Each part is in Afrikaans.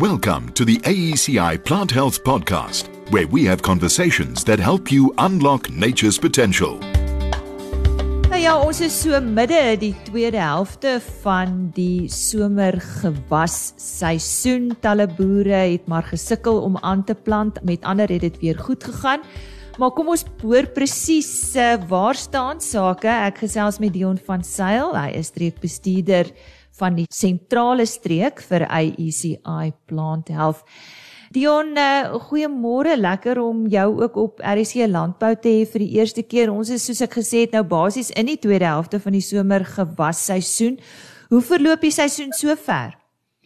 Welcome to the AECI Plant Health Podcast, where we have conversations that help you unlock nature's potential. Nou ja, ons is so midde die tweede helfte van die somergewas seisoen. Talle boere het maar gesukkel om aan te plant. Met ander het dit weer goed gegaan. Maar kom ons hoor presies uh, waar staan sake. Ek gesels met Dion van Sail. Hy is streekbestuurder van die sentrale streek vir AECI Plant Health. Dion, uh, goeiemôre. Lekker om jou ook op RC Landbou te hê vir die eerste keer. Ons is soos ek gesê het nou basies in die tweede helfte van die somer gewasseisoen. Hoe verloop die seisoen sover?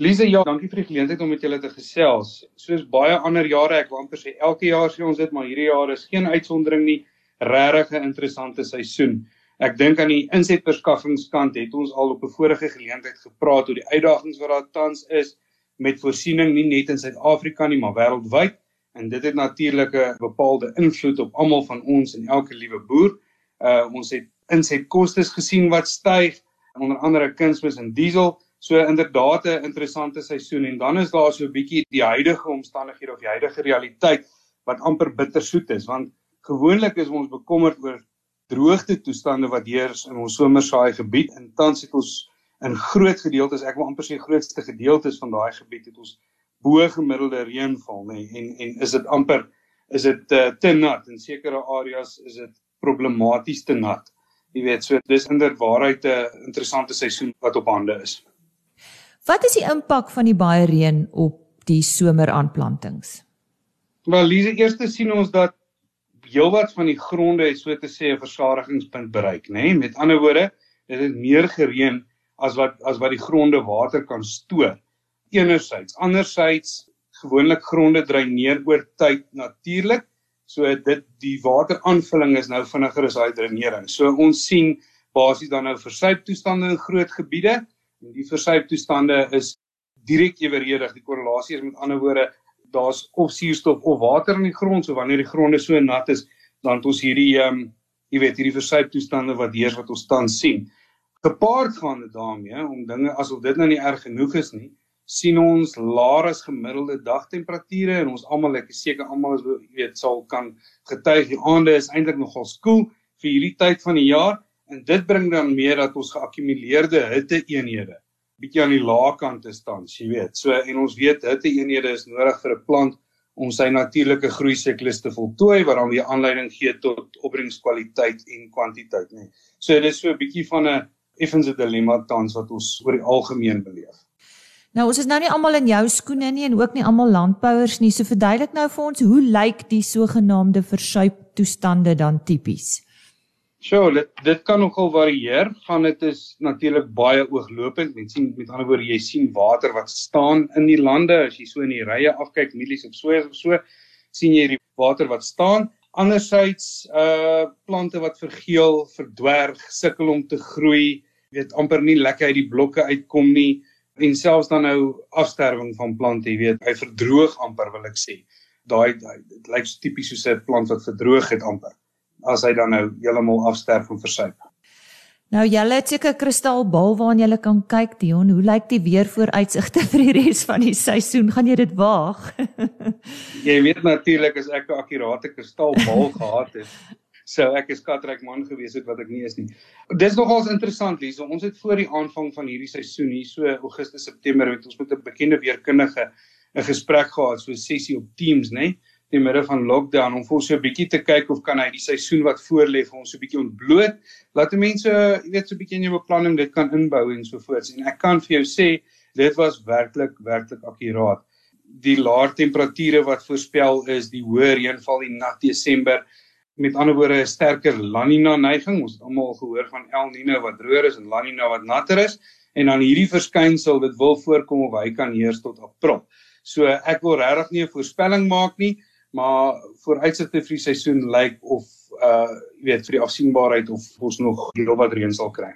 Lise, ja, dankie vir die geleentheid om met julle te gesels. Soos baie ander jare, ek wil amper sê elke jaar sê ons dit, maar hierdie jaar is geen uitsondering nie. Regtig 'n interessante seisoen. Ek dink aan die insetverskaffingskant het ons al op 'n vorige geleentheid gepraat oor die uitdagings wat daar tans is met voorsiening nie net in Suid-Afrika nie, maar wêreldwyd en dit het natuurlik 'n bepaalde invloed op almal van ons en elke liewe boer. Uh ons het insetkostes gesien wat styg, onder andere kunsmis en diesel. So inderdaad 'n interessante seisoen en dan is daar so 'n bietjie die huidige omstandighede of die huidige realiteit wat amper bittersoet is want gewoonlik is ons bekommerd oor droogte toestande wat heers in ons somersaai gebied en tans het ons in groot gedeeltes ek wil amper sê grootste gedeeltes van daai gebied het ons bo gemiddelde reënval nê en en is dit amper is dit uh, te nat. In sekere areas is dit problematies te nat. Jy weet so dis inderwaarheid 'n interessante seisoen wat op hande is. Wat is die impak van die baie reën op die someraanplantings? Wel, Lise, eers sien ons dat heelwat van die gronde het so te sê 'n versadigingspunt bereik, nê? Nee? Met ander woorde, dit het meer gereën as wat as wat die gronde water kan stoor. Enerzijds, anderzijds gewoonlik gronde dreineer oor tyd natuurlik. So dit die wateraanvulling is nou vinniger as daai dreinering. So ons sien basies dan nou versuiptoestande in groot gebiede en die versuiptoestande is direk eweredig. Die korrelasie is met ander woorde daar's of suurstof of water in die grond, so wanneer die gronde so nat is, dan het ons hierdie ehm um, jy weet hierdie versuiptoestande wat heers wat ons tans sien. Gepaard gaan dit daarmee om dinge asof dit nou nie erg genoeg is nie, sien ons laer as gemiddelde dagtemperature en ons almal ek is seker almal is jy weet sal kan getuig die aande is eintlik nogal skoel vir hierdie tyd van die jaar en dit bring dan meer dat ons geakkumuleerde hitte eenhede bietjie aan die lae kant te staan, jy weet. So en ons weet hitte eenhede is nodig vir 'n plant om sy natuurlike groei siklus te voltooi wat dan weer aanleiding gee tot opbrengskwaliteit en kwantiteit, nê. So dit is so 'n bietjie van 'n effens 'n dilemma tans wat ons oor die algemeen beleef. Nou ons is nou nie almal in jou skoene nie en ook nie almal landbouers nie. So verduidelik nou vir ons hoe lyk die sogenaamde versuip toestande dan tipies? Sjoe, dit dit kan nogal varieer. Van dit is natuurlik baie ooglopend. Mens sien met ander woorde jy sien water wat staan in die lande as jy so in die rye afkyk, mielies of so of so, sien jy die water wat staan. Andersyds uh plante wat vergeel, verdwerg, sukkel om te groei, weet amper nie lekker uit die blokke uitkom nie en selfs dan nou afsterwing van plante, jy weet, hy verdroog amper wil ek sê. Daai dit lyk so tipies soos 'n plant wat verdroog het amper as hy dan nou heeltemal afsterf en versuip. Nou julle het seker kristalbal waarna jy kan kyk Dion, hoe lyk die weer vooruitsigte vir die res van die seisoen? Gaan jy dit waag? jy weet natuurlik as ek 'n akkurate kristalbal gehad het, sou ek 'n skatryk man gewees het wat ek nie is nie. Dis nogals interessant hierso. Ons het voor die aanvang van hierdie seisoen hier so Augustus September het ons met 'n bekende weerkundige 'n gesprek gehad, so 'n sessie op Teams, né? Nee? Die midde van lockdown om vir ons so 'n bietjie te kyk of kan hy die seisoen wat voorlê vir ons so 'n bietjie ontbloot. Laat die mense, jy weet, so 'n bietjie in jou beplanning dit kan inbou en so voort. En ek kan vir jou sê dit was werklik werklik akkuraat. Die laer temperature wat voorspel is, die hoë reënval in nat Desember met ander woorde 'n sterker La Nina neiging. Ons het almal gehoor van El Niño wat droër is en La Nina wat natter is en dan hierdie verskynsel dit wil voorkom of hy kan heers tot April. So ek wil regtig nie 'n voorspelling maak nie, maar vooruitsigte vir die seisoen lyk of uh jy weet vir die afsienbaarheid of ons nog heelwat reën sal kry.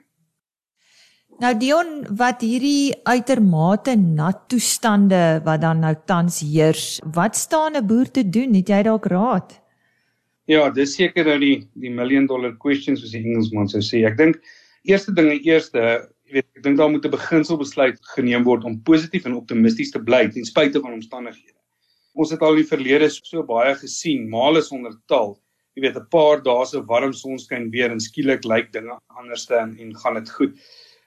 Nou Dion, wat hierdie uitermate nat toestande wat dan nou tans heers, wat staan 'n boer te doen? Het jy dalk raad? Ja, dis seker nou die die million dollar question soos die Engelsman sou sê. Ek dink eerste ding, eerste, jy weet, ek dink daar moet 'n beginselbesluit geneem word om positief en optimisties te bly ten spyte van omstandighede. Ons het al in die verlede so baie gesien, male sonder taal. Jy weet, 'n paar dae se warm sonskyn weer en skielik lyk dinge anderste en, en gaan dit goed.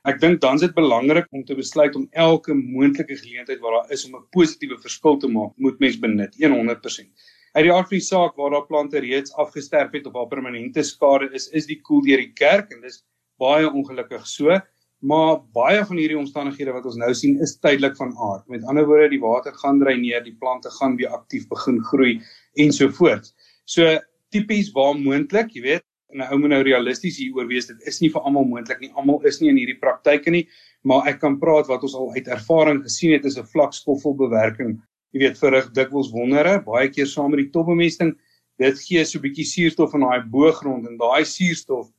Ek dink dan is dit belangrik om te besluit om elke moontlike geleentheid waar daar is om 'n positiewe verskil te maak, moet mens benut 100%. Uit die aard van die saak waar daar plante reeds afgesterf het of waar permanente skade is, is die koel deur die kerk en dis baie ongelukkig so, maar baie van hierdie omstandighede wat ons nou sien is tydelik van aard. Met ander woorde, die water gaan dreineer, die plante gaan weer aktief begin groei ensovoorts. So tipies waar moontlik, jy weet, en 'n ou moet nou realisties hieroor wees dit is nie vir almal moontlik nie almal is nie in hierdie praktyke nie maar ek kan praat wat ons al uit ervaring gesien het is 'n vlak skoffelbewerking jy weet verrig dikwels wondere baie keer saam met die topbemesting dit gee so 'n bietjie suurstof in daai boogrond en daai suurstof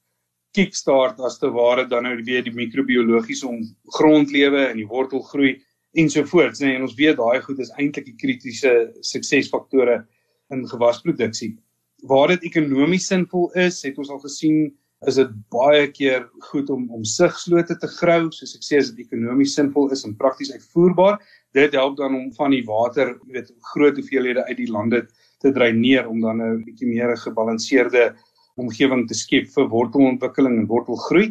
kickstart as te ware dan nou weer die microbiologiese grondlewe en die wortelgroei ensovoorts nee en ons weet daai goed is eintlik die kritiese suksesfaktore in gewasproduksie waar dit ekonomies sinvol is, het ons al gesien is dit baie keer goed om om sigslote te grou, soos ek sê as dit ekonomies sinvol is en prakties uitvoerbaar. Dit help dan om van die water, jy weet, groot hoeveelhede uit die lande te dreineer om dan 'n bietjie meer gebalanseerde omgewing te skep vir wortelontwikkeling en wortelgroei.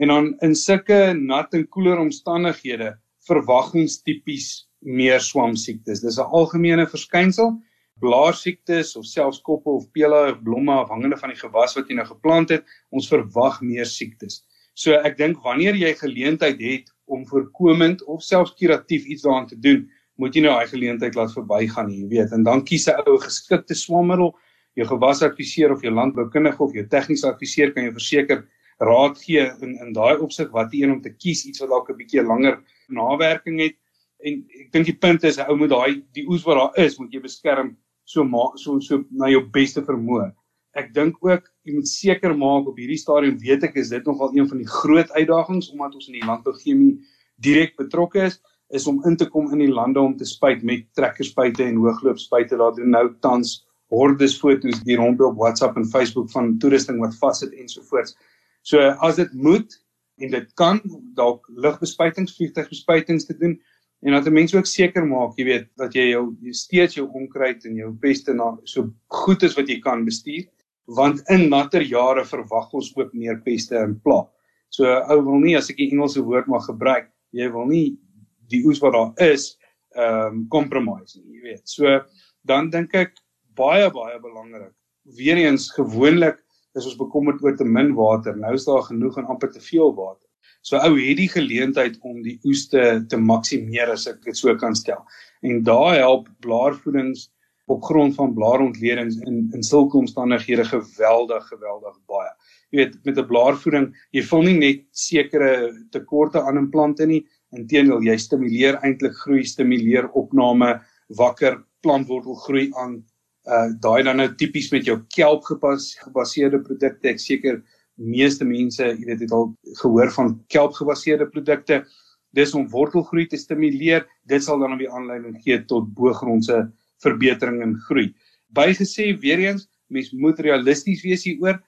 En dan in sulke nat en koeler omstandighede verwag ons tipies meer swamsiektes. Dis 'n algemene verskynsel blaarsiektes of selfs koppe of pele of blomme afhangende van die gewas wat jy nou geplant het, ons verwag meer siektes. So ek dink wanneer jy geleentheid het om voorkomend of selfs kuratief iets daaraan te doen, moet jy nou daai geleentheid laat verbygaan, jy weet. En dan kies 'n ou geskikte swammiddel, jou gewasadviseur of jou landboukundige of jou tegniese adviseur kan jou verseker raad gee in in daai opsig wat jy een om te kies iets wat dalk 'n bietjie langer nawerking het. En ek dink die punt is 'n ou moet daai die oes wat daar is, moet jy beskerm so maak so so na jou beste vermoë. Ek dink ook jy moet seker maak op hierdie stadium weet ek is dit nogal een van die groot uitdagings omdat ons in die landbouchemie direk betrokke is is om in te kom in die lande om te spuit met trekkerspuite en hoogloopspuite. Daar doen nou tans hordes foto's hier rond op WhatsApp en Facebook van toerusting wat vassit ensovoorts. So as dit moet en dit kan dalk lugbespuitings, vliegtuigbespuitings te doen, en dat 'n mens ook seker maak, jy weet, dat jy jou jy steeds jou onkruid en jou peste na so goed as wat jy kan bestuur, want in natter jare verwag ons ook meer peste en pla. So ou wil nie as ek die Engelse woord mag gebruik, jy wil nie die oes wat daar is, ehm um, compromise nie, jy weet. So dan dink ek baie baie belangrik. Weereens gewoonlik is ons bekommerd oor te min water. Nou is daar genoeg en amper te veel water. So ou het die geleentheid om die oes te, te maksimeer as ek dit so kan stel. En daai help blaarvoedings op grond van blaarontledings in in sulke omstandighede geweldig geweldig baie. Jy weet met 'n blaarvoeding, jy vul nie net sekere tekorte aan in plante nie, inteendeel jy stimuleer eintlik groei, stimuleer opname, wakker plantwortel groei aan. Uh daai dan nou tipies met jou kelp gepas, gebaseerde produkte, ek seker meeste mense, jy weet, het al gehoor van kelpgebaseerde produkte. Dis om wortelgroei te stimuleer. Dit sal dan op die aanleiding gee tot boogrondse verbetering en groei. Bygesê weer eens, mens moet realisties wees hieroor.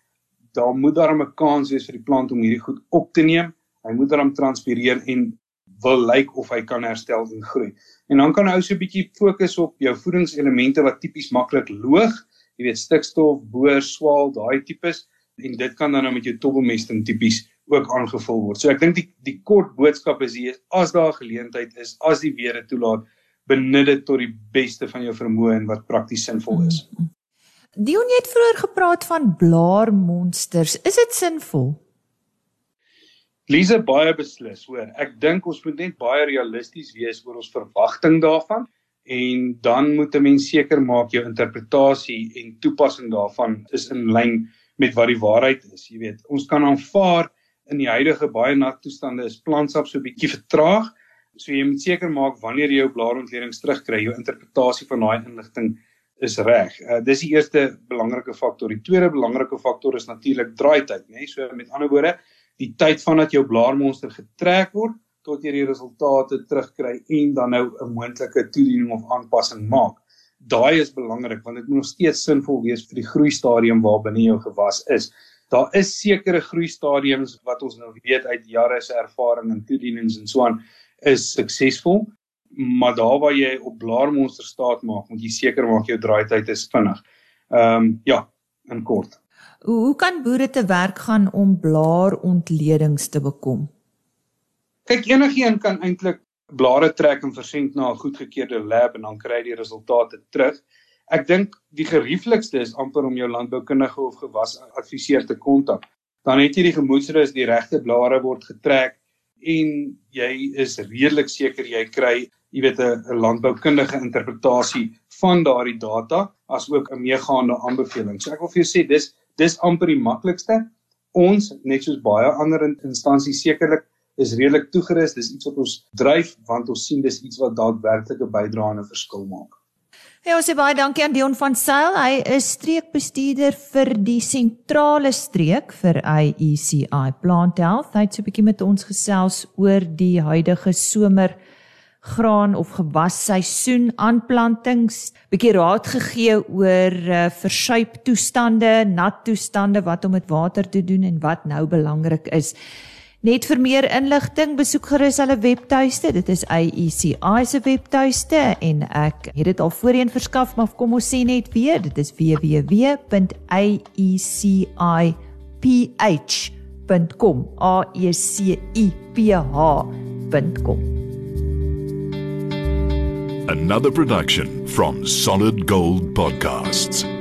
Daar moet daar 'n kans wees vir die plant om hierdie goed op te neem. Hy moet dan transpireer en wil lyk of hy kan herstel en groei. En dan kan hy ou so 'n bietjie fokus op jou voedingselemente wat tipies maklik loog, jy weet stikstof, boor, swaal, daai tipes en dit kan dan nou met jou tobbemesting tipies ook aangevul word. So ek dink die die kort boodskap is hier as daar geleentheid is, as die weer dit toelaat, benut dit tot die beste van jou vermoë en wat prakties sinvol is. Dion het vroeër gepraat van blaarmonsters. Is dit sinvol? Lise baie beslis, hoor. Ek dink ons moet net baie realisties wees oor ons verwagting daarvan en dan moet 'n mens seker maak jou interpretasie en toepassing daarvan is in lyn met wat die waarheid is, jy weet. Ons kan aanvaar in die huidige baie nat toestande is plantsap so 'n bietjie vertraag. So jy moet seker maak wanneer jy jou blaarontledings terugkry, jou interpretasie van daai inligting is reg. Uh, dis die eerste belangrike faktor. Die tweede belangrike faktor is natuurlik draaityd, né? Nee? So met ander woorde, die tyd vandat jou blaarmonster getrek word tot jy die resultate terugkry en dan nou 'n moontlike toediening of aanpassing maak daai is belangrik want dit moet nog steeds sinvol wees vir die groei stadium waar binne jou gewas is. Daar is sekere groei stadiums wat ons nou weet uit jare se ervaring en toedienings en so aan is suksesvol, maar daar waar jy op blaarmonster staat maak, moet jy seker maak jou draaityd is vinnig. Ehm um, ja, in kort. Hoe, kan boere te werk gaan om blaarontledings te bekom? Kyk, enigiemand kan eintlik blare trek en versend na 'n goedgekeurde lab en dan kry jy die resultate terug. Ek dink die gerieflikste is amper om jou landboukundige of gewas adviseur te kontak. Dan het jy die gemoedsrus, die regte blare word getrek en jy is redelik seker jy kry jy weet 'n landboukundige interpretasie van daardie data as ook 'n meegaande aanbeveling. So ek wil vir jou sê dis dis amper die maklikste. Ons net soos baie ander instansies sekerlik is redelik toegerus. Dis iets wat ons dryf want ons sien dis iets wat daadwerklik 'n bydrae en 'n verskil maak. Ja, ons sê baie dankie aan Dion van Sail. Hy is streekbestuurder vir die sentrale streek vir IECI Plant Health. Hy het so 'n bietjie met ons gesels oor die huidige somer graan of gewasseisoen aanplantings, bietjie raad gegee oor uh, versuip toestande, nat toestande, wat om met water te doen en wat nou belangrik is. Net vir meer inligting besoek gerus hulle webtuiste. Dit is IECI se webtuiste en ek het dit al voorheen verskaf, maar kom ons sê net weer, dit is www.ieciph.com. A E C I P H.com. Another production from Solid Gold Podcasts.